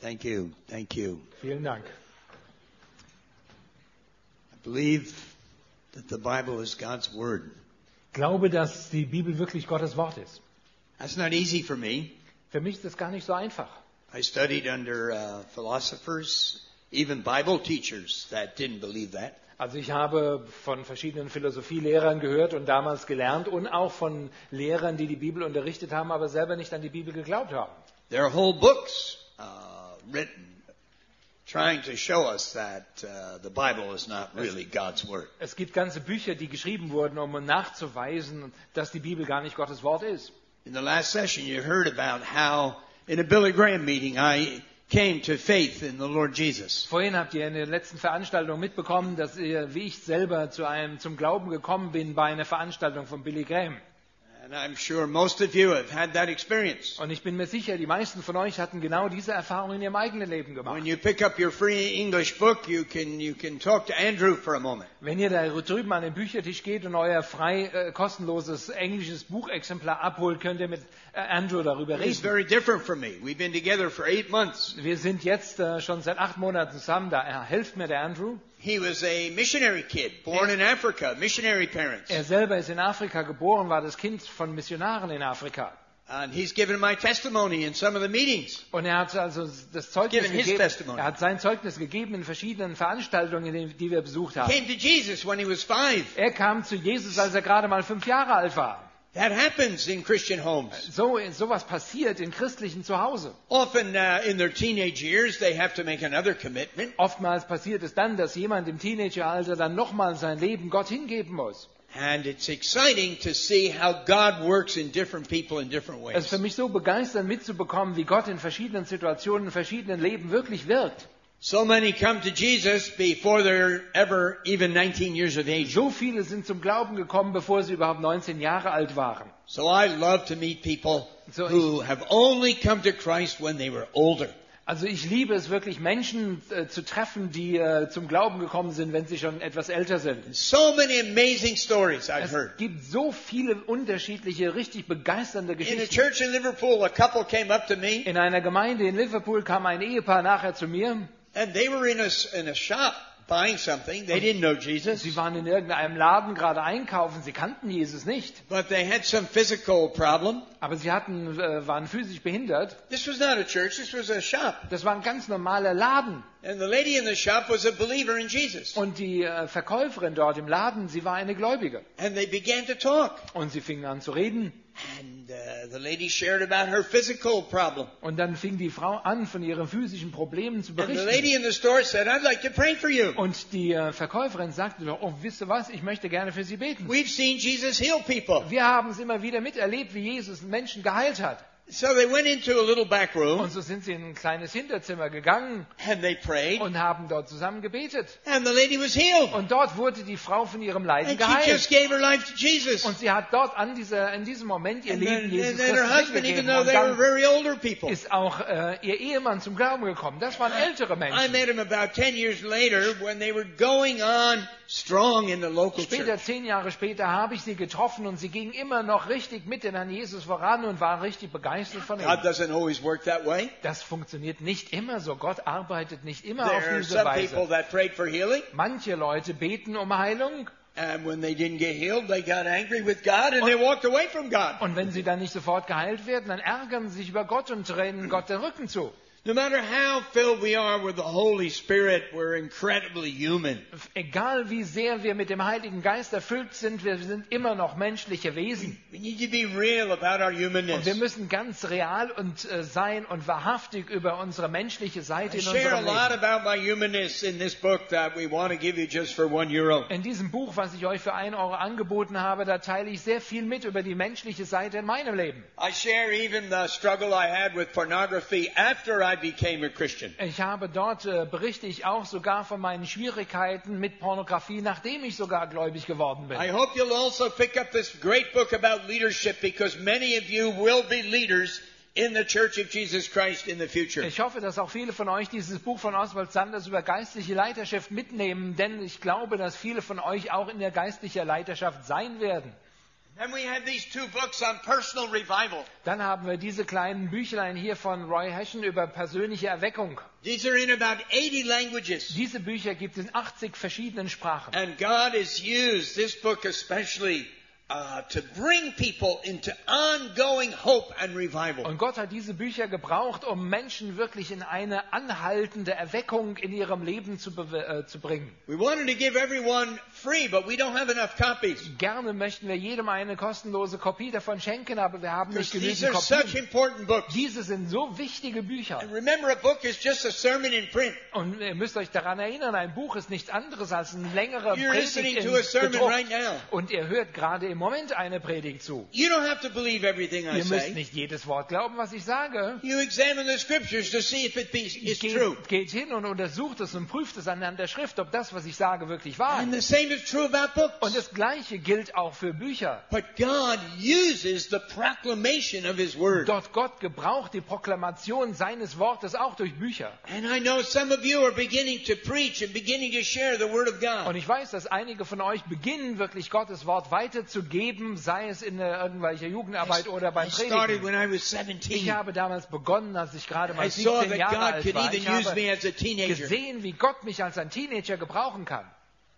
Thank you. Thank you. Vielen Dank. I believe that the Bible is God's Word. Glaube, dass die Bibel wirklich Gottes Wort ist. That's not easy for me. Für mich ist das gar nicht so einfach. I studied under uh, philosophers, even Bible teachers that didn't believe that. Also ich habe von verschiedenen Philosophielehrern gehört und damals gelernt und auch von Lehrern, die die Bibel unterrichtet haben, aber selber nicht an die Bibel geglaubt haben. There are whole books uh, written trying to show us that uh, the Bible is not really God's Word. Es gibt ganze Bücher, die geschrieben wurden, um nachzuweisen, dass die Bibel gar nicht Gottes Wort ist. In the last session, you heard about how in a Billy Graham meeting I came to faith in the Lord Jesus. Vorhin habt ihr in der letzten Veranstaltung mitbekommen, dass ihr, wie ich selber zu einem, zum Glauben gekommen bin bei einer Veranstaltung von Billy Graham. And I'm sure most of you have had that experience. Und ich bin mir sicher, die meisten von euch hatten genau diese Erfahrung in ihrem eigenen Leben gemacht. When you pick up your free English book, you can, you can talk to Andrew for a moment. Wenn ihr da drüben an den Büchertisch geht und euer frei äh, kostenloses englisches Buchexemplar abholt, könnt ihr mit äh, Andrew darüber He's reden. very different from me. We've been together for eight months. Wir sind jetzt äh, schon seit acht Monaten zusammen. Da hilft mir der Andrew. He was a missionary kid, born in Africa, missionary parents. Er selber ist in Afrika geboren, war das Kind von Missionaren in Afrika. And he's given my testimony in some of the meetings. Und er hat also das Zeugnis Given his gegeben. testimony. Er hat sein Zeugnis gegeben in verschiedenen Veranstaltungen, die die wir besucht haben. Came to Jesus when he was five. Er kam zu Jesus, als er gerade mal fünf Jahre alt war. That happens in Christian homes. So sowas passiert in christlichen Zuhause. Often uh, in their teenage years, they have to make another commitment. Oftmals passiert es dann, dass jemand im Teenageralter dann nochmal sein Leben Gott hingeben muss. And it's exciting to see how God works in different people in different Es ist für ways. mich so begeisternd mitzubekommen, wie Gott in verschiedenen Situationen, in verschiedenen Leben wirklich wirkt. So many come to Jesus before they're ever even 19 years of age. So viele sind zum Glauben gekommen, bevor sie überhaupt 19 Jahre alt waren. So I love to meet people So who have only come to Christ when they were older. Also ich liebe es wirklich, Menschen äh, zu treffen, die äh, zum Glauben gekommen sind, wenn sie schon etwas älter sind. So many amazing stories I've Es heard. gibt so viele unterschiedliche, richtig begeisternde In a Geschichten. church in Liverpool, a couple came up to me In einer Gemeinde in Liverpool kam ein Ehepaar nachher zu mir. And they were in a, in a shop buying something. They didn't know Jesus, Sie waren in irgendeinem Laden gerade einkaufen. Sie kannten Jesus nicht, but they had some physical problem. aber sie hatten, äh, waren physisch behindert. This was not a church, this was a shop. Das war ein ganz normaler Laden. And the lady in the shop was a believer in Jesus. Und die äh, Verkäuferin dort im Laden, sie war eine Gläubige. And they began to talk. Und sie fingen an zu reden. And uh, the lady shared about her physical problem. Und dann fing die Frau an, von ihren physischen Problemen zu And the berichten. lady in the store said, I'd like to pray for you. Und die äh, Verkäuferin sagte, doch, oh, wisst ihr was, ich möchte gerne für Sie beten. We've seen Jesus heal people. Wir haben es immer wieder miterlebt, wie Jesus Menschen geheilt hat. So they went into a little back room Und so sind sie in ein kleines Hinterzimmer gegangen and they prayed. und haben dort zusammen gebetet. And the lady was healed. Und dort wurde die Frau von ihrem Leiden And she just geheilt. gave her life to Jesus. Und sie hat dort an dieser, in diesem Moment ihr And Leben then, Jesus and Christus husband, even though Und they were very older people. ist auch äh, ihr Ehemann zum Glauben gekommen. Das waren ältere I Menschen. met him about 10 years later when they were going on strong in the local Später, church. zehn Jahre später, habe ich sie getroffen und sie gingen immer noch richtig mit den Herrn Jesus voran und waren richtig begeistert von ihm. God doesn't always work that way. Das funktioniert nicht immer so. Gott arbeitet nicht immer auf There are diese some people Weise. that prayed for healing, Manche Leute beten um Heilung and when they didn't get healed, they got angry with God and they walked away from God. und wenn sie dann nicht sofort geheilt werden, dann ärgern sie sich über Gott und drehen Gott den Rücken zu. No matter how filled we are with the Holy Spirit, we're incredibly human. Egal wie sehr wir mit dem Heiligen Geist erfüllt sind, wir sind immer noch menschliche Wesen. We need to be real about our Und wir humanness. müssen ganz real und äh, sein und wahrhaftig über unsere menschliche Seite I in share a unserem lot Leben. about my humanness in this book that we want to give you just for one euro. In diesem Buch, was ich euch für einen Euro angeboten habe, da teile ich sehr viel mit über die menschliche Seite in meinem Leben. I share even the struggle I had with pornography after I became a Christian. Ich habe dort, äh, berichte ich auch sogar von meinen Schwierigkeiten mit Pornografie, nachdem ich sogar gläubig geworden bin. I hope you'll also pick up this great book about leadership because many of you will be leaders in the Church of Jesus Christ in the future. Ich hoffe, dass auch viele von euch dieses Buch von Oswald Sanders über geistliche Leiterschaft mitnehmen, denn ich glaube, dass viele von euch auch in der geistlichen Leiterschaft sein werden. Dann haben wir diese kleinen Büchlein hier von Roy Hession über persönliche Erweckung. These are in about 80 languages. Diese Bücher gibt es in 80 verschiedenen Sprachen. And God has used this book especially uh, to bring people into ongoing hope and revival. Und Gott hat diese Bücher gebraucht, um Menschen wirklich in eine anhaltende Erweckung in ihrem Leben zu, äh, zu bringen. We wanted to give everyone free, but we don't have enough copies. Gerne möchten wir jedem eine kostenlose Kopie davon schenken, aber wir haben nicht these genügend are such Kopien. important books. Diese sind so wichtige Bücher. And remember, a book is just a sermon in print. Und ihr müsst euch daran erinnern, ein Buch ist nichts anderes als ein längerer You're Predigt in right. Und ihr hört gerade im Moment eine Predigt zu. You don't have to believe everything I Ihr müsst say. nicht jedes Wort glauben, was ich sage. You examine the scriptures to see if it be, is true. Geht, geht hin und untersucht es und prüft es anhand der Schrift, ob das, was ich sage, wirklich wahr ist. Same is true about books. Und das Gleiche gilt auch für Bücher. But God uses the proclamation of His Word. Dort Gott gebraucht die Proklamation seines Wortes auch durch Bücher. And I know some of you are beginning to preach and beginning to share the Word of Und God. ich weiß, dass einige von euch beginnen, wirklich Gottes Wort weiterzugeben, sei es in irgendwelcher Jugendarbeit oder I beim started Predigen. when I was Ich 17. habe damals begonnen, als ich gerade I mal saw 17 that Jahre God alt could war. even Ich use habe me as a teenager. gesehen, wie Gott mich als ein Teenager gebrauchen kann.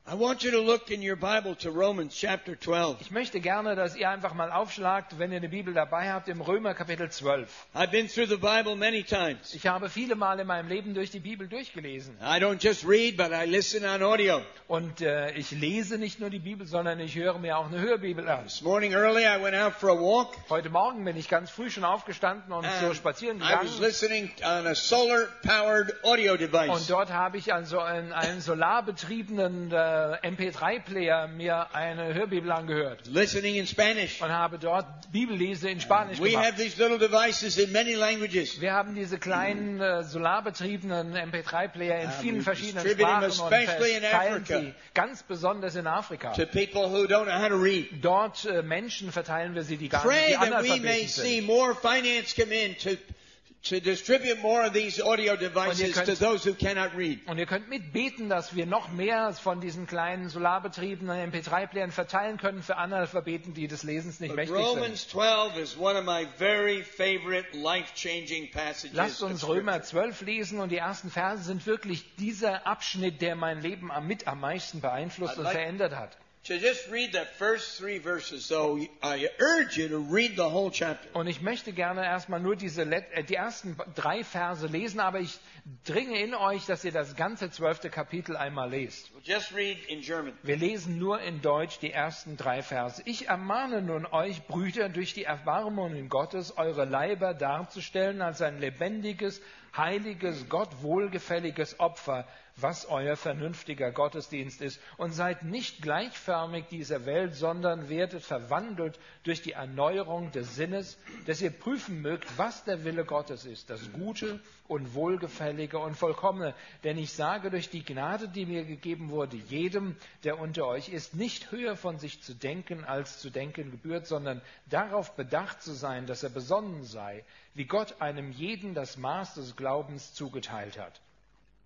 I want you to look in your Bible to Romans chapter 12. Ich möchte gerne, dass ihr einfach mal aufschlagt, wenn ihr eine Bibel dabei habt, im Römer Kapitel 12. I've been through the Bible many times. Ich habe viele Mal in meinem Leben durch die Bibel durchgelesen. I don't just read, but I listen on audio. Und äh, ich lese nicht nur die Bibel, sondern ich höre mir auch eine Hörbibel an. This morning early, I went out for a walk. Heute Morgen bin ich ganz früh schon aufgestanden und so spazieren I was gegangen. listening on a solar powered audio Und device. dort habe ich also einen, einen solarbetriebenen äh, MP3-Player mir eine Hörbibel angehört Listening in Spanish. und habe dort Bibellese in Spanisch We gemacht. have these little devices in many languages. Wir haben diese kleinen äh, solarbetriebenen MP3-Player in Uh, vielen verschiedenen Sprachen und verteilen sie ganz besonders in Afrika. to people who don't know how to read. Dort äh, Menschen verteilen wir sie, die gar Pray nicht die Analphabeten sind. More finance come in to, to distribute more of these audio devices könnt- to those who cannot read. Und ihr könnt mitbeten, dass wir noch mehr von diesen kleinen solarbetriebenen MP3-Playern verteilen können für Analphabeten, die des Lesens nicht But mächtig sind. Romans 12 is one of my very favorite life-changing passages. Lasst uns. Römer 12 lesen und die ersten Verse sind wirklich dieser Abschnitt, der mein Leben am mit am meisten beeinflusst I'd und like- verändert hat. To just read the first three verses, so I urge you to read the whole chapter. Und ich möchte gerne erstmal nur diese äh, die ersten drei Verse lesen, aber ich dringe in euch, dass ihr das ganze zwölfte Kapitel einmal lest. Just read in German. Wir lesen nur in Deutsch die ersten drei Verse. Ich ermahne nun euch, Brüder, durch die Erbarmungen Gottes, eure Leiber darzustellen als ein lebendiges, heiliges, Gott wohlgefälliges Opfer, was euer vernünftiger Gottesdienst ist. Und seid nicht gleichförmig dieser Welt, sondern werdet verwandelt durch die Erneuerung des Sinnes, dass ihr prüfen mögt, was der Wille Gottes ist, das Gute und Wohlgefällige und Vollkommene. Denn ich sage durch die Gnade, die mir gegeben wurde, jedem, der unter euch ist, nicht höher von sich zu denken, als zu denken gebührt, sondern darauf bedacht zu sein, dass er besonnen sei, wie Gott einem jeden das Maß des Glaubens zugeteilt hat.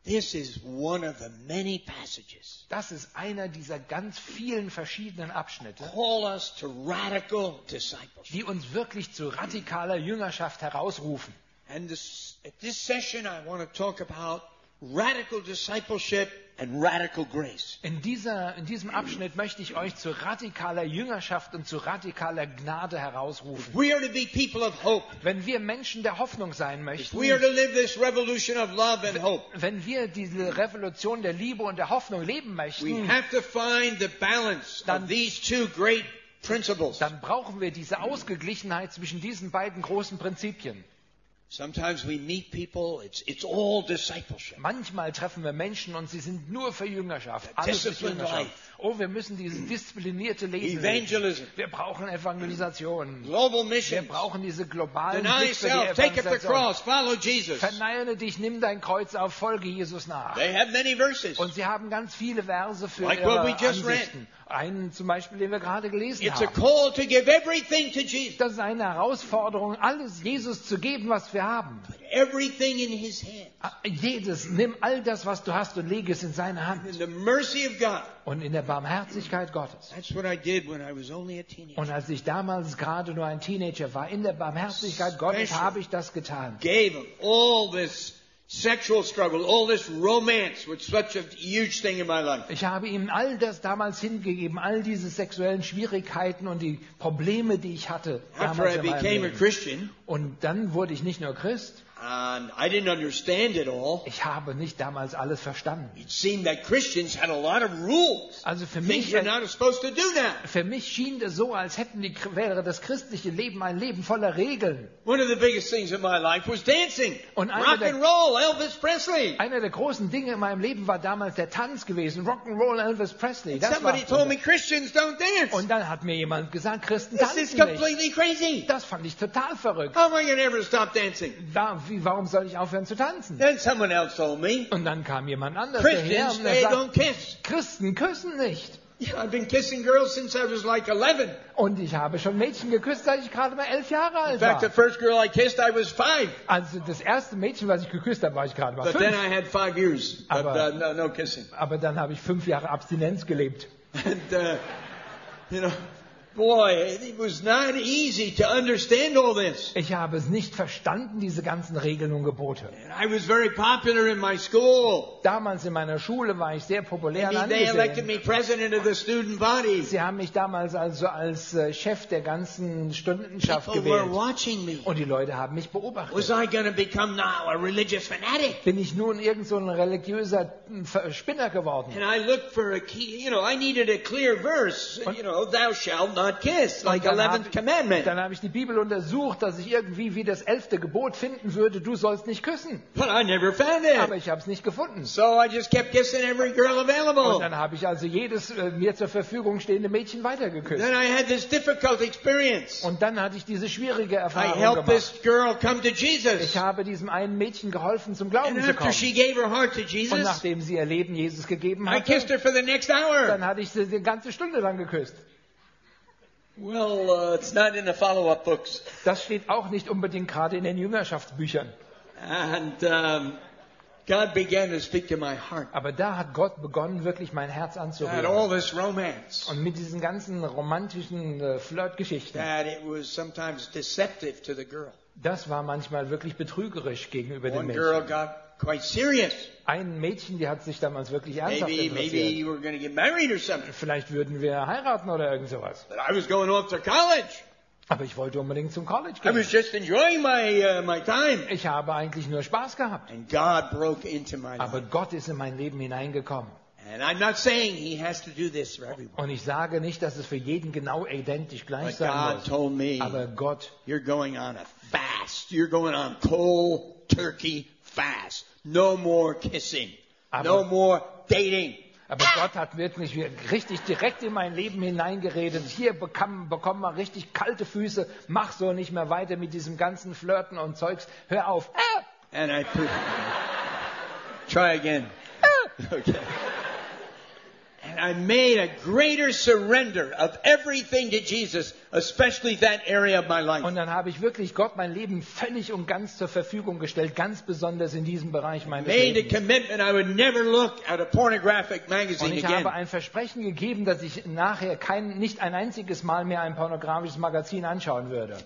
This is one of the many passages. Das ist einer dieser ganz vielen verschiedenen Abschnitte, Call us to radical discipleship. die uns wirklich zu radikaler Jüngerschaft herausrufen. And this, at this session, I want to talk about radical discipleship and radical grace. In, dieser, in diesem Abschnitt möchte ich euch zu radikaler Jüngerschaft und zu radikaler Gnade herausrufen. We are to be people of hope. Wenn wir Menschen der Hoffnung sein möchten, We are to live this revolution of love and hope. wenn wir diese Revolution der Liebe und der Hoffnung leben We möchten, have to find the balance Dann- of these two great principles. dann brauchen wir diese Ausgeglichenheit zwischen diesen beiden großen Prinzipien. Sometimes we meet people, it's, it's all discipleship. Manchmal treffen wir Menschen und sie sind nur für Jüngerschaft. Alles ist Jüngerschaft. Oh, wir müssen dieses disziplinierte Lesen. Evangelism. Wir brauchen Evangelisation. Global Wir brauchen diese globalen Deny Blick für die self, take up the Evangelisation. cross, follow Jesus. Verneine dich, nimm dein Kreuz auf, folge Jesus nach. They have many verses. Und sie haben ganz viele Verse für Like ihre what we just read. Ansichten. Einen zum Beispiel, den wir gerade gelesen It's a haben. call to give everything to Jesus. Das ist eine Herausforderung, alles Jesus zu geben, was wir haben. Everything in His hand. Jedes, nimm all das, was du hast und lege es in seine Hand. In the mercy of God, und in der Barmherzigkeit Gottes. That's what I did when I was only a teenager. Und als ich damals gerade nur ein Teenager war, in der Barmherzigkeit Gottes habe ich das getan. Gave him all this sexual struggle, all this romance, was such a huge thing in my life. Ich habe ihm all das damals hingegeben, all diese sexuellen Schwierigkeiten und die Probleme, die ich hatte After damals I became a Leben. Christian, Und dann wurde ich nicht nur Christ, and I didn't understand it all. ich habe nicht damals alles verstanden. It seemed that Christians had a lot of rules. Also für Things mich, you're not supposed to do now. für mich schien es so, als hätten die, wäre das christliche Leben ein Leben voller Regeln. One of the biggest things in my life was dancing. Und einer Rock der- and roll, Elvis Presley. Einer der großen Dinge in meinem Leben war damals der Tanz gewesen, Rock'n'Roll Elvis Presley. Das war, Somebody told me Christians don't dance. und dann hat mir jemand gesagt, Christen This is tanzen nicht. completely crazy. Das fand ich total verrückt. How am I going to ever stop dancing? Da, wie, warum soll ich aufhören zu tanzen? Then someone else told me, Und dann kam jemand anders daher Christians, und they don't kiss. Christen küssen nicht. Yeah, I've been kissing girls since I was like 11. Und ich habe schon Mädchen geküsst, seit ich gerade mal elf Jahre In alt fact, the war. first girl I kissed, I was five. Also das erste Mädchen, was ich geküsst habe, war ich gerade mal But then fünf. I had five years. Aber- uh, no, no kissing. Aber dann habe ich fünf Jahre Abstinenz gelebt. And, uh, you know, boy, it was not easy to understand all this. Ich habe es nicht verstanden, diese ganzen Regeln und Gebote. I was very popular in my school. Damals in meiner Schule war ich sehr populär und I mean, they elected me president of the student body. Sie haben mich damals also als äh, Chef der ganzen Studentenschaft People were gewählt. watching me. Und die Leute haben mich Was beobachtet. I going to become now a religious fanatic? Bin ich nun irgend so ein religiöser Ver- Spinner geworden? And I looked for a key, you know, I needed a clear verse, you know, thou shalt not kiss, like Und dann 11th hab- commandment. Dann habe ich die Bibel untersucht, dass ich irgendwie wie das elfte Gebot finden würde, du sollst nicht küssen. But I never found Aber it. ich habe es nicht gefunden. So I just kept kissing every girl Und available. dann habe ich also jedes äh, mir zur Verfügung stehende Mädchen weitergeküsst. Then I had this difficult experience. Und dann hatte ich diese schwierige I Erfahrung helped gemacht. this girl come to Ich Jesus. habe diesem einen Mädchen geholfen, zum Glauben And zu after kommen. she gave her heart to Und Jesus, nachdem sie ihr Leben Jesus gegeben I kissed hatte, her for the next hour. dann hatte ich sie die ganze Stunde lang geküsst. Well, uh, it's not in the follow-up books. Das steht auch nicht unbedingt gerade in den Jüngerschaftsbüchern. And um, God began to speak to my heart. Aber da hat Gott begonnen, wirklich mein Herz Had all anzurühren. this romance. Und mit diesen ganzen romantischen äh, Flirtgeschichten, That it was sometimes deceptive to the girl. das war manchmal wirklich betrügerisch gegenüber den One girl Mädchen. got quite serious. Ein Mädchen, die hat sich damals wirklich ernsthaft Maybe, maybe interessiert. you were going to get married or something. Vielleicht würden wir heiraten oder irgend sowas. But I was going off to college. Aber ich wollte unbedingt zum College I gehen. was just enjoying my uh, my time. Ich habe eigentlich nur Spaß gehabt. And God broke into my Aber life. Gott ist in mein Leben hineingekommen. And I'm not saying He has to do this for everyone. Und ich sage nicht, dass es für jeden genau identisch gleich But sein God muss. told me, Aber Gott, you're going on a fast. You're going on cold turkey fast. No more kissing. Aber- No more dating. aber Gott hat wirklich richtig direkt in mein Leben hineingeredet. Hier bekam, bekomm mal richtig kalte Füße. Mach so nicht mehr weiter mit diesem ganzen Flirten und Zeugs. Hör auf. Ah, And I try again. Okay. And I made a greater surrender of everything to Jesus, especially that area of my life. Und dann habe ich wirklich Gott mein Leben völlig und ganz zur Verfügung gestellt, ganz besonders in diesem Bereich meines Made a commitment I would never look at a pornographic Und magazine ich again. habe ein Versprechen gegeben, dass ich nachher kein, nicht ein einziges Mal mehr ein pornografisches Magazin anschauen würde.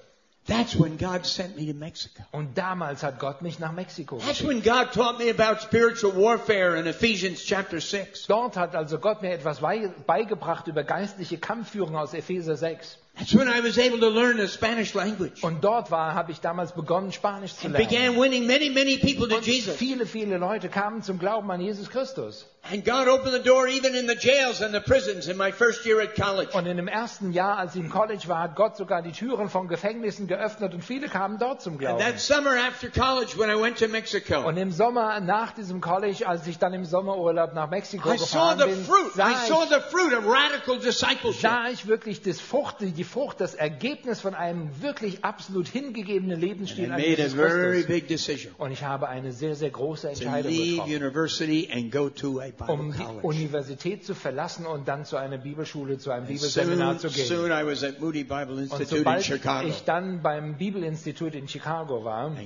That's when God sent me to Mexico. Und damals hat Gott mich nach Mexiko That's geschickt. when God taught me about spiritual warfare in Ephesians chapter 6. Dort hat also Gott mir etwas beigebracht über geistliche Kampfführung aus Epheser 6. That's when I was able to learn the Spanish language. Und dort war, habe ich damals begonnen, Spanisch zu And lernen. began winning many, many people to Und Jesus. viele, viele Leute kamen zum Glauben an Jesus Christus. And God opened the door even in the jails and the prisons in my first year at college. Und in dem ersten Jahr, als ich im College war, hat Gott sogar die Türen von Gefängnissen geöffnet und viele kamen dort zum And Glauben. that summer after college when I went to Mexico, Und im Sommer nach diesem College, als ich dann im Sommerurlaub nach Mexiko I gefahren bin, sah ich, sah ich wirklich das Frucht, die Frucht, das Ergebnis von einem wirklich absolut hingegebenen Lebensstil an I made a Jesus very Christus. big decision Und ich habe eine sehr, sehr große Entscheidung getroffen, um die. Universität zu verlassen und dann zu einer Bibelschule, zu einem Bibelseminar zu gehen. soon I was at Moody Bible Und sobald Chicago. ich dann beim Bibelinstitut in Chicago war, und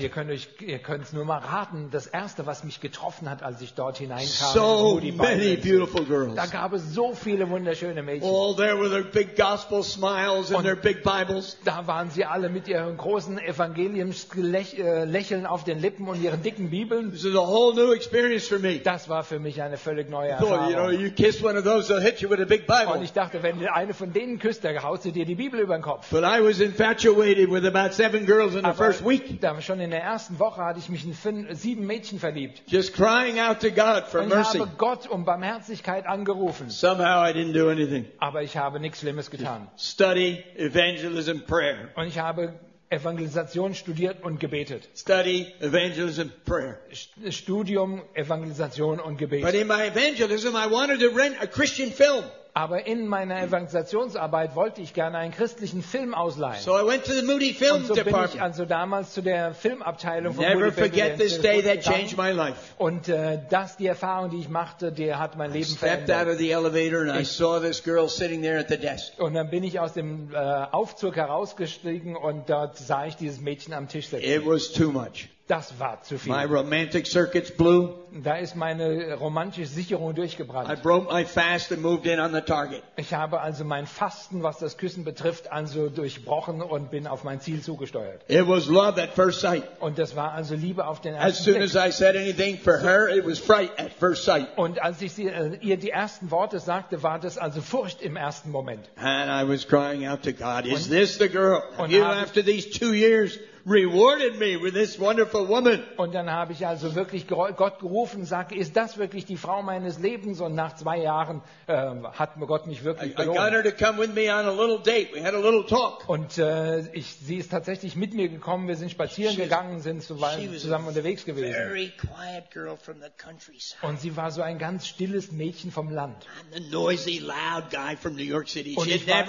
ihr könnt euch, ihr könnt es nur mal raten, das erste, was mich getroffen hat, als ich dort hineinkam, So Moody Bible many Institute, beautiful girls. da gab es so viele wunderschöne Mädchen. All there with their big gospel smiles and Und- their big Bibles. Da waren sie alle mit ihren großen Evangeliumslächeln auf den Lippen und ihren dicken Bibeln. This is a whole new experience for me. Das war für mich eine völlig neue thought, you know, Erfahrung. you kiss one of those, they'll hit you with a big Und Bible. ich dachte, wenn du eine von denen küsst, da haust du dir die Bibel über den Kopf. But I was infatuated with about seven girls in the Aber first week, da schon in der ersten Woche hatte ich mich in fünf, sieben Mädchen verliebt. just crying out to God for Und ich mercy. habe Gott um Barmherzigkeit angerufen. Somehow I didn't do anything. Aber ich habe nichts Schlimmes getan. Study, evangelism, prayer. Und ich habe Evangelisation studiert und gebetet. Study, evangelism, prayer. St- Studium, Evangelisation und But Gebet. in my evangelism, I wanted to rent a Christian film. Aber in meiner Evangelisationsarbeit wollte ich gerne einen christlichen Film ausleihen. So I went to the Moody Film Und so bin ich also damals zu der Filmabteilung von Never Moody forget this day that changed my life. Und äh, das, die Erfahrung, die ich machte, die hat mein Leben stepped out verändert. of the elevator and I saw this girl sitting there at the desk. Und dann bin ich aus dem äh, Aufzug herausgestiegen und dort sah ich dieses Mädchen am Tisch sitzen. It was too much. Das war zu viel. My romantic circuits blew. Da ist meine romantische Sicherung I durchgebrannt. broke my fast and moved in on the target. Ich habe also mein Fasten, was das Küssen betrifft, also durchbrochen und bin auf mein Ziel zugesteuert. It was love at first sight. Und das war also Liebe auf den As ersten soon Blick. as I said anything for her, it was fright at first sight. Und als ich sie, äh, ihr die ersten Worte sagte, war das also Furcht im ersten Moment. And I was crying out to God, is this the girl? Und you, after these two years, rewarded me with this wonderful woman? Und dann habe ich also wirklich Gott gerufen und sagte, ist das wirklich die Frau meines Lebens? Und nach zwei Jahren ähm, hat mir Gott mich wirklich belohnt. Und äh, ich, sie ist tatsächlich mit mir gekommen. Wir sind spazieren She's- gegangen, sind She zusammen, zusammen a unterwegs gewesen. very quiet girl from the countryside. Und sie war so ein ganz stilles Mädchen vom Land. Noisy. Und She ich war-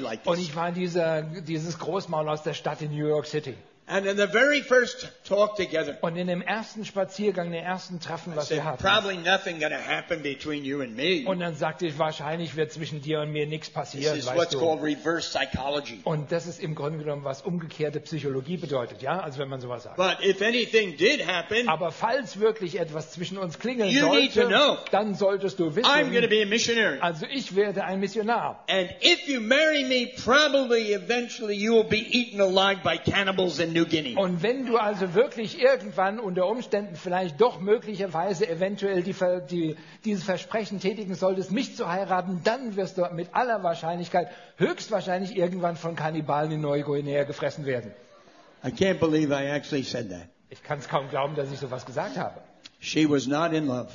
like Und ich war dieser, dieses Großmaul aus der Stadt in New York City. city. And in the very first talk together, Und in dem ersten Spaziergang, dem ersten Treffen, was said, wir hatten. probably nothing going to happen between you and me. Und dann sagte ich, wahrscheinlich wird zwischen dir und mir nichts This passieren, is weißt what's du. called reverse psychology. Und das ist im Grunde genommen, was umgekehrte Psychologie bedeutet, ja? Also wenn man sowas sagt. But if anything did happen, Aber falls wirklich etwas zwischen uns klingeln You need to sollte, know. dann solltest du I'm going to wissen, be a missionary. also ich werde ein Missionar. And if you marry me, probably eventually you will be eaten alive by cannibals in New Guinea. Und wenn du also wirklich irgendwann unter Umständen vielleicht doch möglicherweise eventuell die, die, dieses Versprechen tätigen solltest, mich zu heiraten, dann wirst du mit aller Wahrscheinlichkeit höchstwahrscheinlich irgendwann von Kannibalen in Neuguinea gefressen werden. I can't believe I actually said that. Ich kann es kaum glauben, dass ich sowas gesagt habe. She was not in love,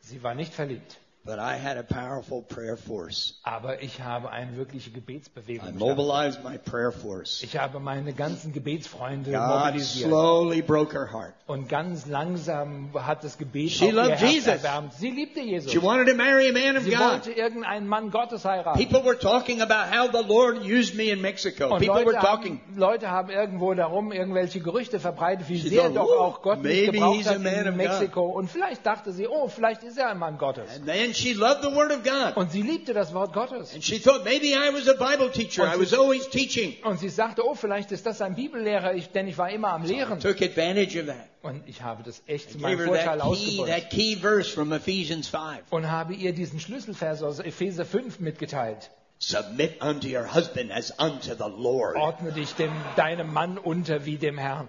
Sie war nicht verliebt. But I had a powerful prayer force. Aber ich habe eine wirkliche I Gebetsbewegung. gestartet. mobilized my prayer force. Ich habe meine ganzen Gebetsfreunde God mobilisiert. slowly broke her heart. Und ganz langsam hat das Gebet She ihr loved Herz Jesus. erwärmt. Sie liebte Jesus. She wanted to marry a man of Sie God. wollte irgendeinen Mann Gottes heiraten. People were talking about how the Lord used me in Mexico. Und People Leute were talking. haben, Leute haben irgendwo darum irgendwelche Gerüchte verbreitet, wie She sehr thought, doch "Ooh, auch Gott mich gebraucht hat in Mexiko. Und vielleicht dachte sie, oh, vielleicht ist er ein Mann Gottes. And then she loved the Word of God. Und sie liebte das Wort Gottes. And she thought maybe I was a Bible teacher. I was always teaching. Und sie sagte, oh, vielleicht ist das ein Bibellehrer, ich, denn ich war immer am Lehren. Took advantage of that. Und ich habe das echt zu meinem Vorteil ausgenutzt. that key verse from Ephesians 5. Und habe ihr diesen Schlüsselvers aus Epheser 5 mitgeteilt. Submit unto your husband as unto the Lord. Ordne dich dem, deinem Mann unter wie dem Herrn.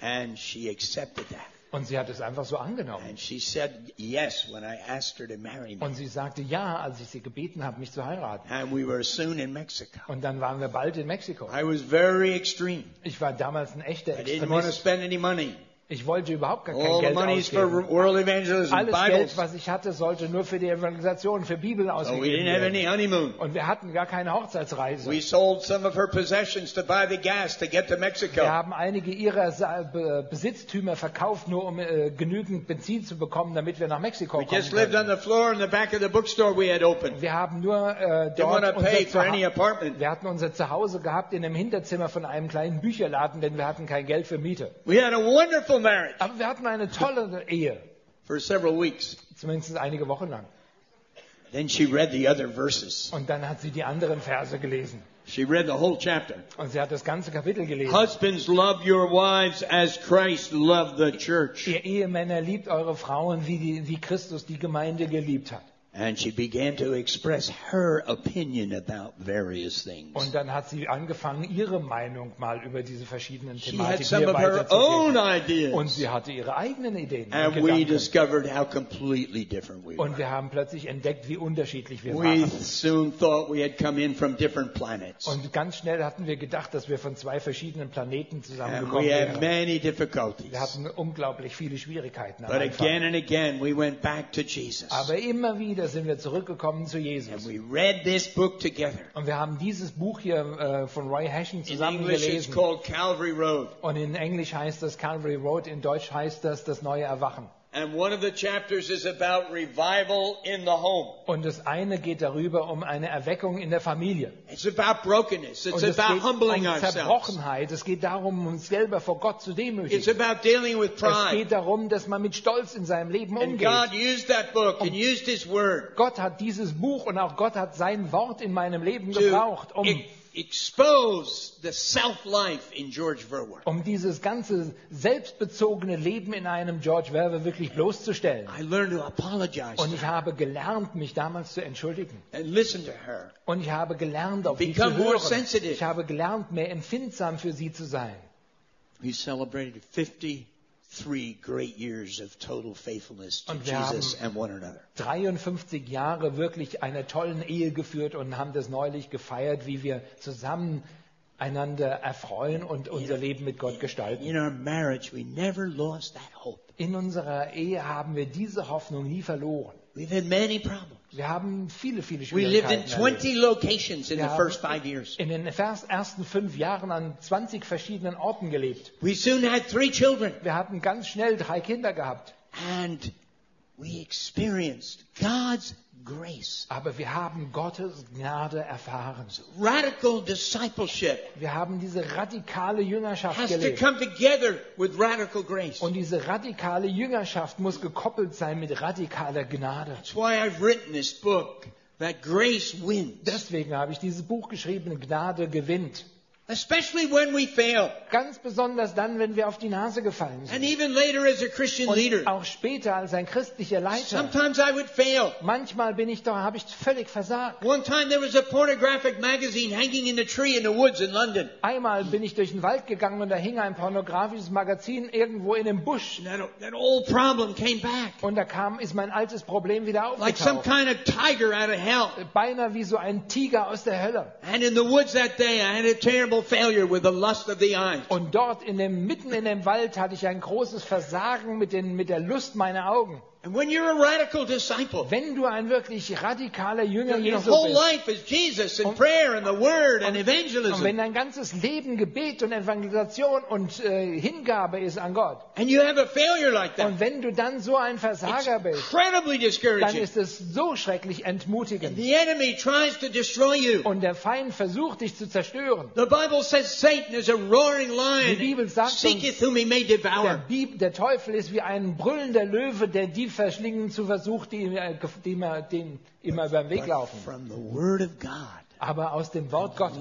And she accepted that. Und sie hat es einfach so angenommen. And she said yes when I asked her to marry me. Und sie sagte ja, als ich sie gebeten habe, mich zu heiraten. And we were soon in Mexico. Und dann waren wir bald in Mexiko. I was very extreme. Ich war damals ein echter I didn't want to Extremist. spend any money. Ich wollte überhaupt gar kein All the Geld money's for ausgeben. world evangelism, Alles Geld, Bibles. was ich hatte, sollte nur für die Evangelisation, für Bibel So we ausgegeben didn't have any werden. honeymoon. Und wir hatten gar keine Hochzeitsreise. We sold some of her possessions to buy the gas to get to Wir Mexico. haben einige ihrer Sa- Be- Besitztümer verkauft, nur um äh, genügend Benzin zu bekommen, damit wir nach Mexiko We kommen just lived on können. the floor in the back of the bookstore we had opened. Wir haben nur äh, Didn't want dort to pay unser for any Zuha- apartment. wir hatten unser Zuhause gehabt in einem Hinterzimmer von einem kleinen Bücherladen, denn wir hatten kein Geld für Miete. We had a wonderful marriage Aber wir hatten eine tolle Ehe, for several weeks. zumindest einige Wochen lang. Then she read the other verses. Und dann hat sie die anderen Verse gelesen. She read the whole chapter. Und sie hat das ganze Kapitel gelesen. Husbands, love your wives as Christ loved the church. Ihr Ehemänner liebt eure Frauen, wie, die, wie Christus die Gemeinde geliebt hat. And she began to express her opinion about various things. Und dann hat sie angefangen, ihre Meinung mal über diese verschiedenen She had Thematiken some hier of her own weiterzugeben. Und sie hatte ihre eigenen Ideen und And we discovered how completely different we Und wir haben plötzlich entdeckt, wie unterschiedlich wir We waren. soon thought we had come in from different planets. Und ganz schnell hatten wir gedacht, dass wir von zwei verschiedenen Planeten zusammengekommen we had wären. many difficulties. Wir hatten unglaublich viele Schwierigkeiten. Am But Anfang. again and again, we went back to Jesus. Aber immer wieder sind wir zurückgekommen zu And Jesus. we read this book together. Und wir haben dieses Buch hier äh, von Roy In zusammen it's gelesen. called Calvary Road. Und in Englisch heißt das Calvary Road, in Deutsch heißt das das neue Erwachen. And one of the chapters is about revival in the home. Und das eine geht darüber um eine Erweckung in der Familie. It's about brokenness. It's Und es about geht humbling um. Zerbrochenheit. Es geht darum, uns selber vor Gott zu It's demütigen. about dealing with Es pride. geht darum, dass man mit Stolz in seinem Leben And umgeht. God used that book and used His Word Gott hat dieses Buch und auch Gott hat sein Wort in meinem Leben gebraucht, um, e- expose the self-life in George Verwer. um dieses ganze selbstbezogene Leben in einem George Verwer wirklich bloßzustellen. I learned to apologize Und ich habe gelernt, mich damals zu entschuldigen. and listen to her. Und ich habe gelernt, auf sie zu Become more hören. sensitive. Ich habe gelernt, mehr empfindsam für sie zu sein. We celebrated 53 great years of total faithfulness to Und wir Jesus and one another. 53 Jahre wirklich einer tollen Ehe geführt und haben das neulich gefeiert, wie wir zusammen einander erfreuen und unser Leben mit Gott gestalten. In our marriage, we never lost that hope. In unserer Ehe haben wir diese Hoffnung nie verloren. We've had many problems. Wir haben viele, viele We lived in Schwierigkeiten 20 erlebt. locations in Wir the haben first five years. in den ersten fünf Jahren an 20 verschiedenen Orten gelebt. We soon had three children. Wir hatten ganz schnell drei Kinder gehabt. And we experienced God's grace. Aber wir haben Gottes Gnade erfahren. Radical discipleship Wir haben diese radikale Jüngerschaft has to gelebt. come together with radical grace. Und diese radikale Jüngerschaft muss gekoppelt sein mit radikaler Gnade. That's why I've written this book, that grace wins. Deswegen habe ich dieses Buch geschrieben, Gnade gewinnt. Especially when we fail. Ganz besonders dann, wenn wir auf die Nase gefallen And sind. even later as a Christian Und leader. auch später als ein christlicher Leiter. Sometimes I would fail. Manchmal bin ich da, habe ich völlig versagt. One time there was a pornographic magazine hanging in a tree in the woods in London. Einmal bin ich durch den Wald gegangen und da hing ein pornografisches Magazin irgendwo in einem Busch. And that, that old problem came back. Und da kam, ist mein altes Problem wieder Like some aufgetaucht. kind of tiger out of hell. Beinahe wie so ein Tiger aus der Hölle. And in the woods that day, I had a terrible Und dort in dem, mitten in dem Wald hatte ich ein großes Versagen mit, den, mit der Lust meiner Augen. And when you're a radical disciple, Wenn du ein wirklich radikaler Jünger Jesu whole bist life is Jesus and prayer and the Word and und evangelism. wenn dein ganzes Leben Gebet und Evangelisation und äh, Hingabe ist an Gott And you have a failure like that. und wenn du dann so ein Versager bist, Incredibly dann ist es so schrecklich entmutigend. The enemy tries to destroy you. Und der Feind versucht dich zu zerstören. The Bible says Satan is a roaring Die Bibel lion, sagt seeketh whom he may Der, der Teufel ist wie ein brüllender Löwe, der die verschlingen zu versucht, die, äh, die immer, den immer über den Weg laufen. Aber aus dem Wort Gottes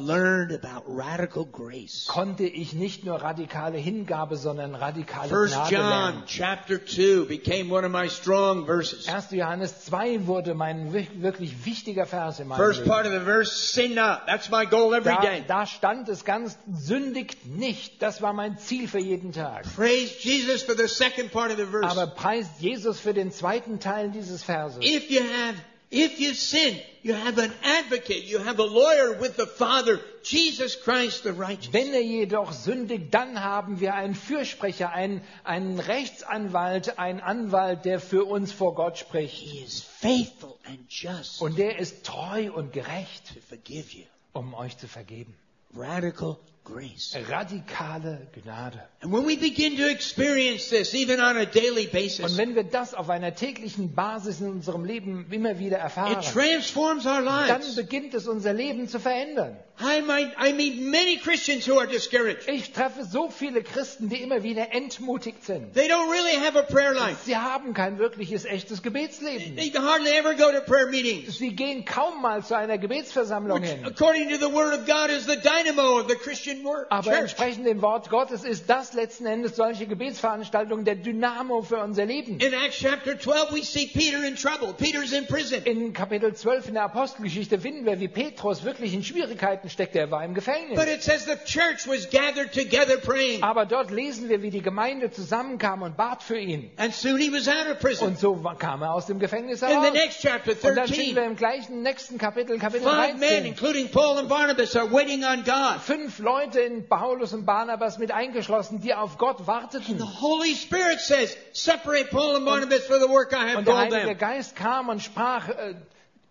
konnte ich nicht nur radikale Hingabe, sondern radikale First Gnade John lernen. chapter 2 became one of my strong verses. 1. Johannes 2 wurde mein wi- wirklich wichtiger Vers in meinem First part Leben. of the verse, sin not. That's my goal every Da, day. da stand es ganz, sündigt nicht. Das war mein Ziel für jeden Tag. Praise Jesus for the second part of the verse. Aber preist Jesus für den zweiten Teil dieses Verses. If you have If you sin, you have an advocate, you have a lawyer with the Father, Jesus Christ the righteous. Wenn er jedoch sündigt, dann haben wir einen Fürsprecher, einen, einen Rechtsanwalt, einen Anwalt, der für uns vor Gott spricht. He is faithful and just Und der ist treu und gerecht, to forgive you. um euch zu vergeben. Radical grace. Radikale Gnade. And when we begin to experience this, even on a daily Und basis, wenn wir das auf einer täglichen Basis in unserem Leben immer wieder it erfahren, transforms our dann lives. beginnt es unser Leben zu verändern. I might, I meet many Christians who are discouraged. Ich treffe so viele Christen, die immer wieder entmutigt sind. They don't really have a prayer life. Sie haben kein wirkliches, echtes Gebetsleben. They hardly ever go to prayer meetings. Sie gehen kaum mal zu einer Gebetsversammlung Which, hin. according to the Word of God, is the dynamo of the Christian Aber entsprechend dem Wort Gottes ist das letzten Endes solche Gebetsveranstaltungen der Dynamo für unser Leben. In Acts chapter 12, we see Peter in trouble. Peter's in prison. In Kapitel 12 in der Apostelgeschichte finden wir, wie Petrus wirklich in Schwierigkeiten steckt. Er war im But Gefängnis. it says the church was gathered together praying. Aber dort lesen wir, wie die Gemeinde zusammenkam und bat für ihn. And soon he was out of prison. Und so kam er aus dem Gefängnis In the heraus. next chapter Und dann finden 13, wir im gleichen nächsten Kapitel, Kapitel five men, 13, including Paul and Barnabas, are waiting on God. fünf Leute in Paulus und Barnabas mit eingeschlossen, die auf Gott The warteten. Holy Spirit says, separate Paul and Barnabas for the work I have Und der Heilige. Geist kam und sprach, äh,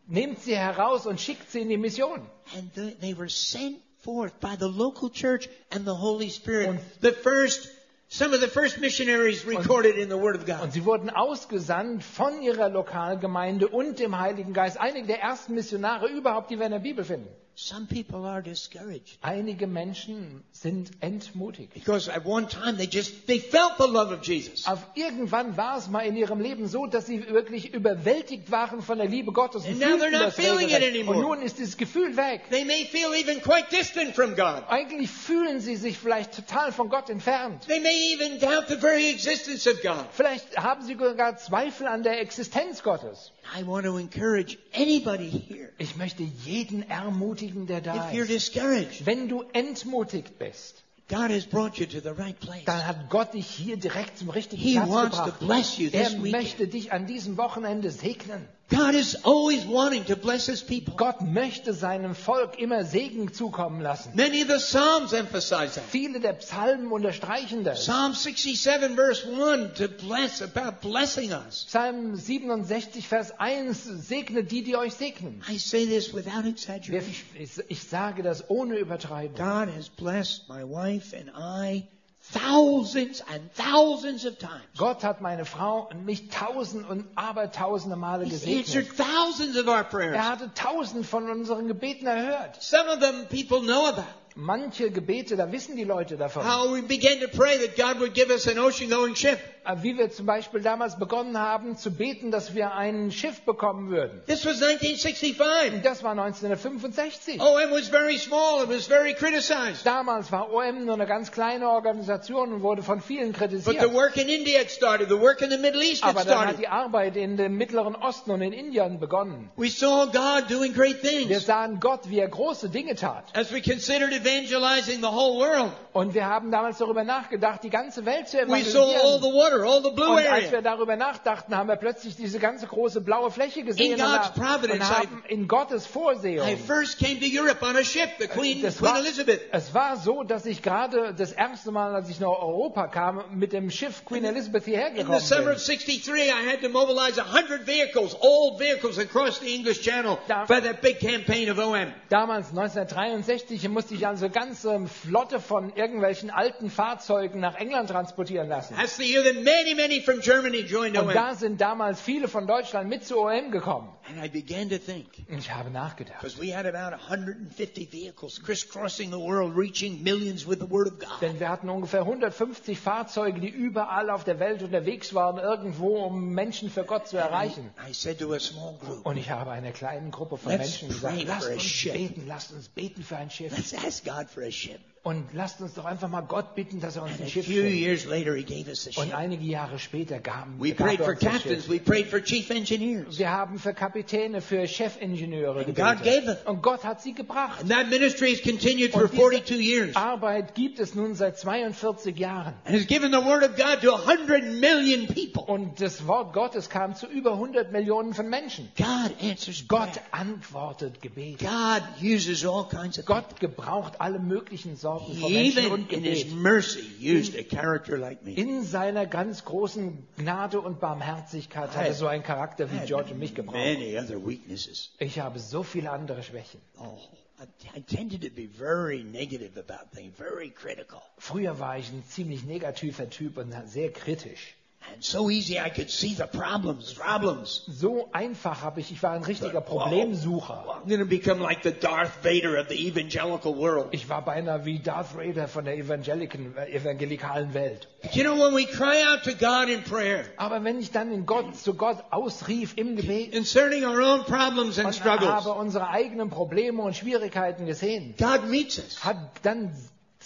nehmt sie heraus und schickt sie in die Mission. And the, they were sent forth by the local church and the Holy Spirit. Und- the first, some of the first missionaries recorded in the Word of God. Und sie wurden ausgesandt von ihrer Lokalgemeinde und dem Heiligen Geist. Einige der ersten Missionare überhaupt, die wir in der Bibel finden. Some people are discouraged Einige Menschen sind entmutigt. because at one time they just, they felt the love of Jesus. Auf irgendwann war es mal in ihrem Leben so, dass sie wirklich überwältigt waren von der Liebe Gottes und now they're not feeling it anymore. Und nun ist dieses Gefühl weg. They may feel even quite distant from God. Eigentlich fühlen sie sich vielleicht total von Gott entfernt. They may even doubt the very existence of God. Vielleicht haben sie sogar Zweifel an der Existenz Gottes. I want to encourage anybody here. Ich möchte jeden ermutigen, der da If you're ist. discouraged, Wenn du entmutigt bist, God has brought you to the right place. dann hat Gott dich hier direkt zum richtigen He Platz wants to gebracht. bless you Er this weekend. möchte dich an diesem Wochenende segnen. God is always wanting to bless His people. Gott möchte seinem Volk immer Segen zukommen lassen. Many of the Psalms emphasize that. Viele der Psalmen unterstreichen das. Psalm 67 verse 1 to bless, about blessing us. Psalm 67, Vers 1, segne die, die euch segnen. I say this without exaggeration. Ich ich sage das ohne Übertreibung. God has blessed my wife and I thousands and thousands of times. Gott hat meine Frau und mich tausend und abertausende Male gesegnet. thousands of our prayers. Er hatte tausend von unseren Gebeten erhört. Some of them people know about. Manche Gebete, da wissen die Leute davon. How we began to pray that God would give us an ocean-going ship. Äh, Wie wir zum Beispiel damals begonnen haben zu beten, dass wir ein Schiff bekommen würden. This was 1965. Das war 1965. OM was very small. It was very criticized. Damals war OM nur eine ganz kleine Organisation und wurde von vielen But the kritisiert. work in India had started. The work in the Middle East had Aber dann hat started. die Arbeit in dem Mittleren Osten und in Indien begonnen. We saw God doing great Wir things. sahen Gott, wie er große Dinge tat. As we considered evangelizing the whole world, Und wir haben damals darüber nachgedacht, die ganze Welt zu we saw all evangelisieren. the water, all the blue Und als wir darüber nachdachten, haben wir plötzlich diese ganze große blaue Fläche gesehen In und, God's providence, und haben in Gottes Vorsehung. I first came to Europe on a ship, the Queen, Das Queen war, Elizabeth. es war so, dass ich gerade das erste Mal, als ich nach Europa kam, mit dem Schiff Queen Elizabeth hierher In the gekommen summer bin. of 63, I had to mobilize 100 vehicles, old vehicles, across the English Channel Da- for that big campaign of OM. Damals, 1963, musste ich also ganze Flotte von irgendwelchen alten Fahrzeugen nach England transportieren lassen. That's the year that many, many from Germany joined Und da sind damals viele von Deutschland mit zu OM gekommen. And I began to think, Und ich habe nachgedacht. because we had about 150 vehicles crisscrossing the world, reaching millions with the Word of God. Denn wir hatten ungefähr 150 Fahrzeuge, die überall auf der Welt unterwegs waren, irgendwo, um Menschen für Gott zu erreichen. I said to a small group, Und ich habe einer kleinen Gruppe von Menschen gesagt, lasst uns ship." beten, lasst uns beten für ein Schiff. let's ask God for a ship. Und lasst uns doch einfach mal Gott bitten, dass er uns And ein a Schiff few schenkt. years later, he gave us the Und einige Jahre später gaben We gab prayed er for captains. Schiff. We prayed for chief engineers. Wir haben für Kapitäne, für Chefingenieure And God gave. Und Gott hat sie gebracht. And that ministry has continued for Und diese 42 years. Arbeit gibt es nun seit 42 Jahren. And has given the word of God to 100 million people. Und das Wort Gottes kam zu über 100 Millionen von Menschen. God answers Gott antwortet Gebet. God uses all kinds of. Gott gebraucht alle möglichen Sorten von He Menschen und in his Gebet. mercy used a character like me. In seiner ganz großen Gnade und Barmherzigkeit hat er so einen Charakter wie George und mich gebraucht. Many other weaknesses. Ich habe so viele andere Schwächen. Oh, I, I tended to be very negative about things, very critical. Früher war ich ein ziemlich negativer Typ und sehr kritisch. So easy I could see the problems, problems. So einfach habe ich, ich war ein richtiger. Problemsucher. I'm going to become like the Darth Vader of the evangelical world. Ich war beinahe wie Darth Vader von der evangeliken, äh, evangelikalen Welt. But you know, when we cry out to God in prayer, Aber wenn ich dann in Gott, zu Gott ausrief im Gebet concerning our own problems and und struggles, habe unsere eigenen Probleme und Schwierigkeiten gesehen, God meets us. hat, dann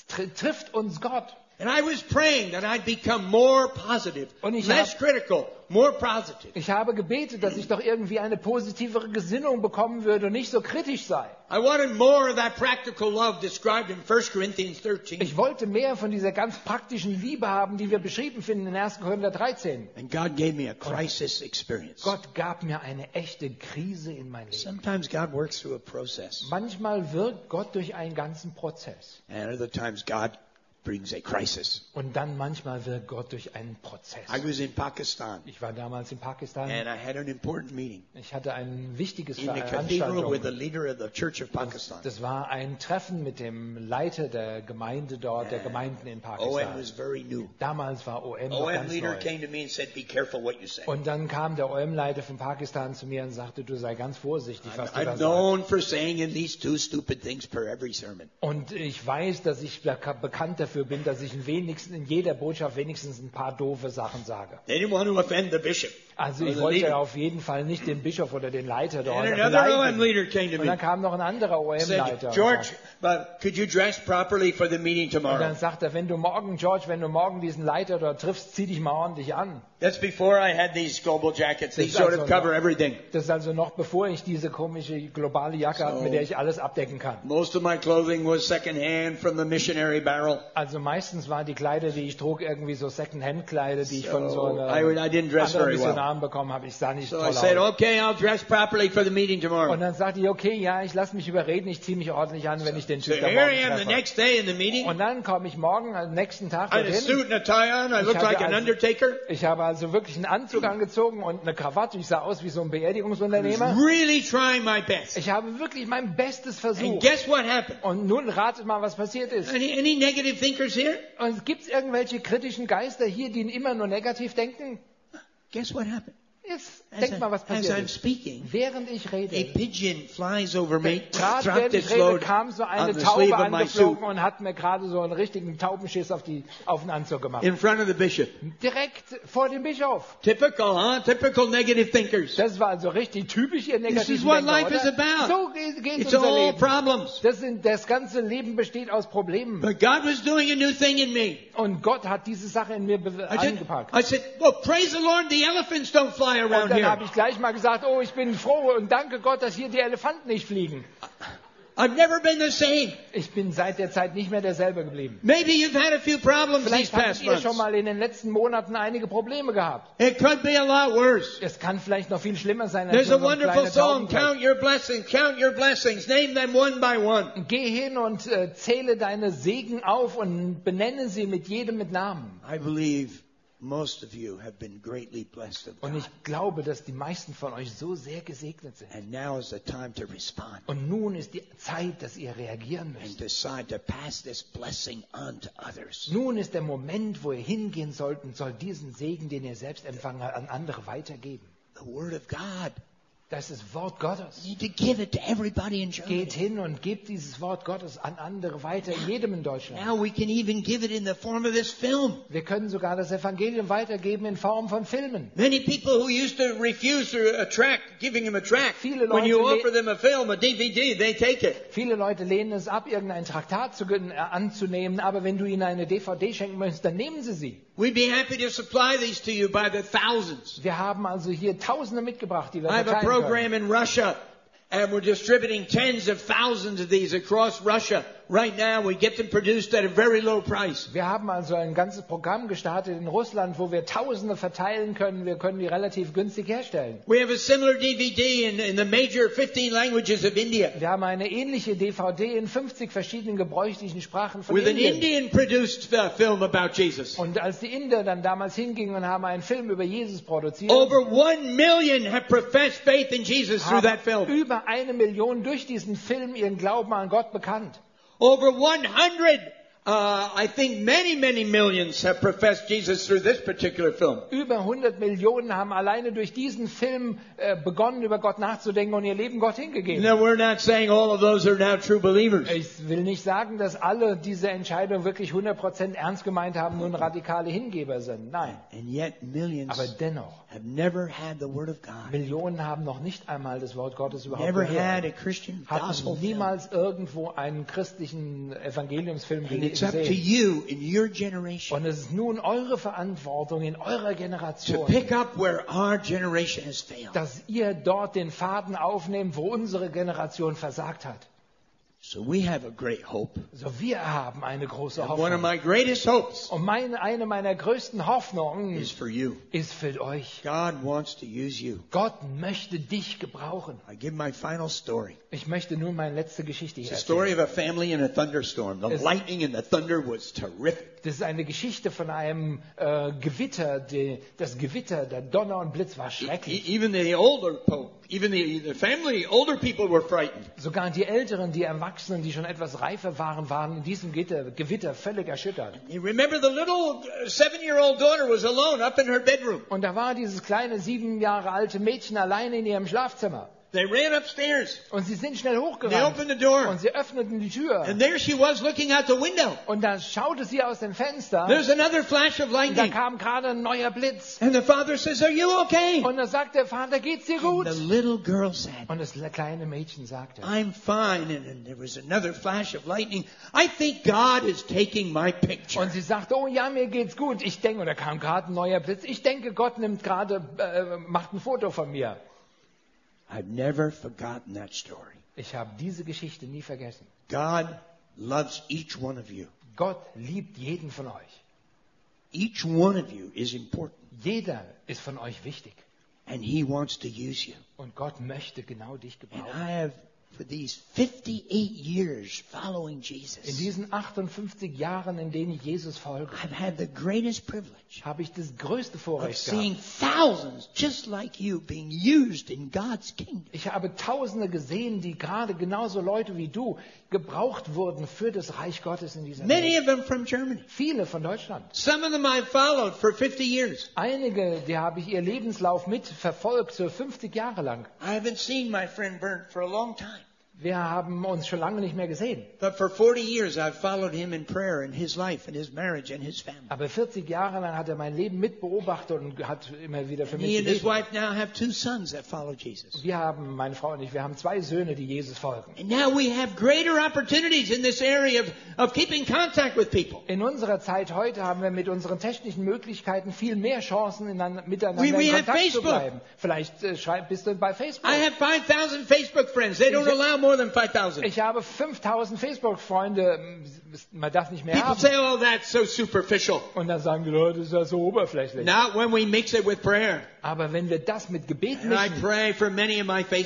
tr trifft uns Gott. And I was praying that I'd become more positive, Und ich less hab- critical, more positive. Ich habe gebetet, dass ich doch irgendwie eine positivere Gesinnung bekommen würde und nicht so kritisch sei. I wanted more of that practical love described in 1 Corinthians 13. Ich wollte mehr von dieser ganz praktischen Liebe haben, die wir beschrieben finden in 1. Korinther 13. And God gave me a crisis experience. Gott gab mir eine echte Krise in mein Leben. Sometimes God works through a process, Manchmal wirkt Gott durch einen ganzen Prozess. and other times God brings a crisis. Und dann manchmal wirkt Gott durch einen Prozess. I was in Pakistan, Ich war damals in Pakistan. and I had an important meeting Ich hatte ein wichtiges in the cathedral with the Veranstaltung. leader of the Church of Pakistan. Das war ein Treffen mit dem Leiter der Gemeinde dort, der Gemeinden in OM Pakistan. was very new. Damals war OM noch OM ganz leader neu. came to me and said, "Be careful what you say." Und dann kam der OM-Leiter von Pakistan zu mir und sagte, du sei ganz vorsichtig, was du da I'm sagst. known for saying at least two stupid things per every sermon. Und ich weiß, dass ich beka- bekannt dafür bin, dass ich in wenigstens in jeder Botschaft wenigstens ein paar doofe Sachen sage. Also ich the wollte leader. auf jeden Fall nicht den Bischof oder den Leiter dort beleidigen. Und dann kam noch ein anderer OM-Leiter. und George, sagte- but could you dress properly for the meeting Und dann sagt er, wenn du morgen, George, wenn du morgen diesen Leiter dort triffst, zieh dich mal ordentlich an. That's before I had these global jackets. That's sort of also cover everything. Das ist also noch bevor ich diese komische globale Jacke hatte, mit der ich alles abdecken kann. Most of my clothing was secondhand from the missionary barrel. Also meistens waren die Kleider, die ich trug, irgendwie so Second-Hand-Kleider, die ich von so einer I I didn't dress anderen very well. Missionaren bekommen habe. Ich sah nicht So toll said, aus. okay, I'll dress properly for the meeting Und dann sagte ich, okay, ja, ich lasse mich überreden, ich ziehe mich ordentlich an, wenn ich den So Typ here morgen treffe. Und dann komme ich morgen, am nächsten Tag I had a dorthin. suit and a tie on. I Ich looked hatte like an also- undertaker. Ich habe also wirklich einen Anzug angezogen und eine Krawatte. Ich sah aus wie so ein Beerdigungsunternehmer. really trying my best. Ich habe wirklich mein Bestes And versucht. guess what happened? Und nun ratet mal, was passiert ist. Any, any negative thinkers here? Und gibt es irgendwelche kritischen Geister hier, die immer nur negativ denken? Guess what happened? Jetzt As, denkt mal, was passiert ist. speaking, Während ich a rede, pigeon flies over me, gerade während ich rede, kam so eine Taube angeflogen und hat mir gerade so einen richtigen Taubenschiss auf, die, auf den Anzug gemacht. in front of the bishop. Direkt vor dem Bischof. Typical, huh? Typical negative thinkers. Das war also richtig typisch ihr This is negativen what Denker, life is about. So geht, It's unser all Leben. problems. Das, sind, das ganze Leben besteht aus Problemen. But God was doing a new thing in me. Und Gott hat diese Sache in mir I, angepackt. I said, well, praise the Lord, the elephants don't fly Und around dann here. habe ich gleich mal gesagt, oh, ich bin froh und danke Gott, dass hier die Elefanten nicht fliegen. I've never been the same. Ich bin seit der Zeit nicht mehr derselbe geblieben. Maybe you've had a few problems these Vielleicht hattet past ihr schon mal in den letzten Monaten einige Probleme gehabt. It could be a lot worse. Es kann vielleicht noch viel schlimmer sein als There's a wonderful song. Count Your Blessings, Count Your Blessings, name them one by one. Geh hin und äh, zähle deine Segen auf und benenne sie mit jedem mit Namen. I believe Und ich glaube, dass die meisten von euch so sehr gesegnet sind. And now is the time to respond Und nun ist die Zeit, dass ihr reagieren and müsst. decide to pass this blessing on to others. Nun ist der Moment, wo ihr hingehen sollt und soll diesen Segen, den ihr selbst empfangen habt, an andere weitergeben. The Word of God Das ist das Wort Gottes. You need to give it to everybody in Germany. Geht hin und gebt dieses Wort Gottes an andere weiter, jedem in Deutschland. Now we can even give it in the form of this film. Wir können sogar das Evangelium weitergeben in Form von Filmen. Many people who used to refuse a a track, giving them a track, Viele when you Leute offer them a film, a DVD, they take it. Viele Leute lehnen es ab, irgendein Traktat zu, äh, anzunehmen, aber wenn du ihnen eine DVD schenken möchtest, dann nehmen sie sie. We'd be happy to supply these to you by the thousands. Wir haben also hier Tausende mitgebracht, die wir I have a verteilen können. program in Russia, and we're distributing tens of thousands of these across Russia. Right now, we get them produced at a very low price. Wir haben also ein ganzes Programm gestartet in Russland, wo wir Tausende verteilen können. Wir können die relativ günstig herstellen. We have a similar DVD in, in the major 15 languages of India Wir haben eine ähnliche DVD in 50 verschiedenen gebräuchlichen Sprachen von with an Indien. Indian produced uh, film about Jesus. Und als die Inder dann damals hingingen und haben einen Film über Jesus produziert, Over one million have professed faith in Jesus through that haben film. über eine Million durch diesen Film ihren Glauben an Gott bekannt. Over 100, uh, I think many, many millions have professed Jesus through this particular film. Über 100 Millionen haben alleine durch diesen Film äh, begonnen, über Gott nachzudenken und ihr Leben Gott hingegeben. Now, we're not saying all of those are now true believers. Ich will nicht sagen, dass alle diese Entscheidung wirklich 100% ernst gemeint haben, nun radikale Hingeber sind. Nein. And yet, millions Aber dennoch, have never had the Word of God, Millionen haben noch nicht einmal das Wort Gottes überhaupt never had gehört. a Christian gospel niemals irgendwo einen christlichen Evangeliumsfilm And it's up to gesehen. you in your generation Und es ist nun eure Verantwortung in eurer to Generation, pick up where our generation has failed. dass ihr dort den Faden aufnehmt, wo unsere Generation versagt hat. So we have a great hope. So wir haben eine große And one of my greatest hopes Und meine, eine meiner größten Hoffnungen is for you. ist für euch. God wants to use you. Gott möchte dich gebrauchen. I give my final story. Ich möchte nun meine letzte Geschichte It's a story of a family in a thunderstorm. The Is- lightning and the thunder was terrific. Das ist eine Geschichte von einem äh, Gewitter. Die, das Gewitter, der Donner und Blitz war E- schrecklich. Even the older pope, even the, the family, older people were frightened. Sogar die Älteren, die Erwachsenen, die schon etwas reifer waren, waren in diesem Gitter, Gewitter völlig erschüttert. You remember the little uh, seven-year-old daughter was alone up in her bedroom. Und da war dieses kleine sieben Jahre alte Mädchen alleine in ihrem Schlafzimmer. They ran upstairs. Und sie sind schnell They hochgerannt. opened the door. Und sie öffneten die Tür. And there she was looking out the window. Und da schaute sie aus dem Fenster. There's another flash of Und da lightning. kam gerade ein neuer Blitz. And the father says, Are you okay? Und da sagt der Vater, geht's dir gut? And the little girl said, Und das kleine Mädchen sagte, I'm fine. And, and there was another flash of lightning. I think God is taking my picture. und sie sagte, oh ja, mir geht's gut. Ich denke, da kam gerade ein neuer Blitz. Ich denke, Gott nimmt gerade, äh, macht ein Foto von mir. I've never forgotten that story. Ich habe diese Geschichte nie vergessen. God loves each one of you. Gott liebt jeden von euch. Each one of you is important. Jeder ist von euch wichtig. And He wants to use you. Und Gott möchte genau dich And gebrauchen. I have, for these 58 years following In diesen 58 Jahren, in denen ich Jesus folge, I've had the greatest privilege habe ich das größte of Vorrecht seeing gehabt. thousands just like you being used in God's kingdom. Ich habe Tausende gesehen, die gerade genauso Leute wie du gebraucht wurden für das Reich Gottes in dieser Many Welt. of them from Germany. Viele von Deutschland. Some of them I've followed for 50 years. Einige, die habe ich ihr Lebenslauf mitverfolgt, so 50 Jahre lang. I haven't seen my friend Bernd for a long time. Wir haben uns schon lange nicht mehr gesehen. But for 40 years, I've followed him in prayer in his life and his marriage and his family. Aber 40 Jahre lang hat er mein Leben mitbeobachtet und hat immer wieder für mich He and his gebetet. wife now have two sons that follow Jesus. Wir haben, meine Frau und ich, wir haben zwei Söhne, die Jesus folgen. And now we have greater opportunities in this area of, of keeping contact with people. In unserer Zeit heute haben wir mit unseren technischen Möglichkeiten viel mehr Chancen, miteinander We- we in have Kontakt zu bleiben. Vielleicht äh, bist du bei Facebook. I have 5,000 Facebook friends. They don't Ich- allow more than 5,000. Ich habe 5000 Facebook-Freunde. Man darf nicht mehr People haben. say, oh, that's so superficial. Und dann sagen die Leute, das ist ja so oberflächlich. Not when we mix it with prayer. Aber wenn wir das mit Gebet mischen,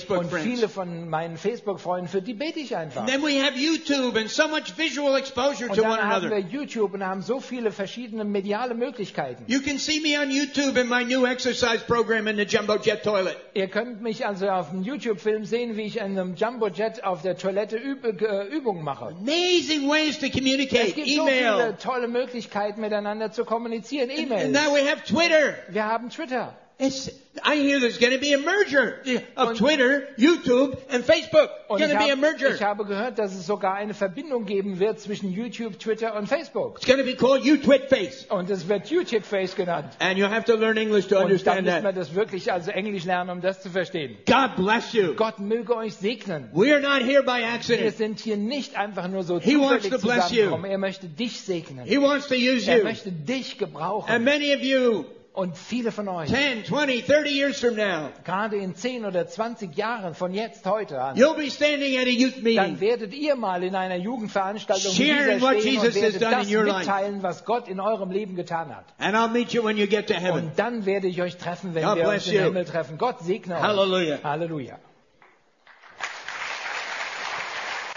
und viele von meinen Facebook-Freunden, für die bete ich einfach. And then we have YouTube and so much visual exposure Und to dann one haben wir another. YouTube und haben so viele verschiedene mediale Möglichkeiten. You can see me on YouTube in my new exercise program in the jumbo jet toilet. Ihr könnt mich also auf einem YouTube-Film sehen, wie ich in einem Jumbo-Jet auf der Toilette Üb äh, Übungen mache. Amazing ways to Es communicate. gibt so viele tolle Möglichkeiten, miteinander zu kommunizieren. E-Mail. now we have Twitter. Wir haben Twitter. It's, I hear there's going to be a merger of Und- Twitter, YouTube, and Facebook. Und Going to be a merger. ich habe gehört, dass es sogar eine Verbindung geben wird zwischen YouTube, Twitter und Facebook. It's going to be called UTwitFace. Und es wird YouTube Face genannt. And you'll have to learn English to Und dann understand müssen wir that. das wirklich also Englisch lernen, um das zu verstehen. God bless you. Gott möge euch segnen. We are not here by Wir accident. sind hier nicht einfach nur so He wants to bless you. Er möchte dich segnen. He wants to use Er you. möchte dich And gebrauchen. many of you, Und viele von euch, 10, 20, 30 years from now, gerade in 10 oder 20 Jahren von jetzt heute an, you'll be standing at a youth dann meeting werdet ihr mal in einer Jugendveranstaltung Sharing what Jesus und has done in your life. mitteilen, was Gott in eurem Leben getan hat. and I'll meet you when you get to heaven. Und dann werde ich euch treffen, wenn God wir uns im. Himmel treffen. Gott segne euch. Hallelujah. Halleluja.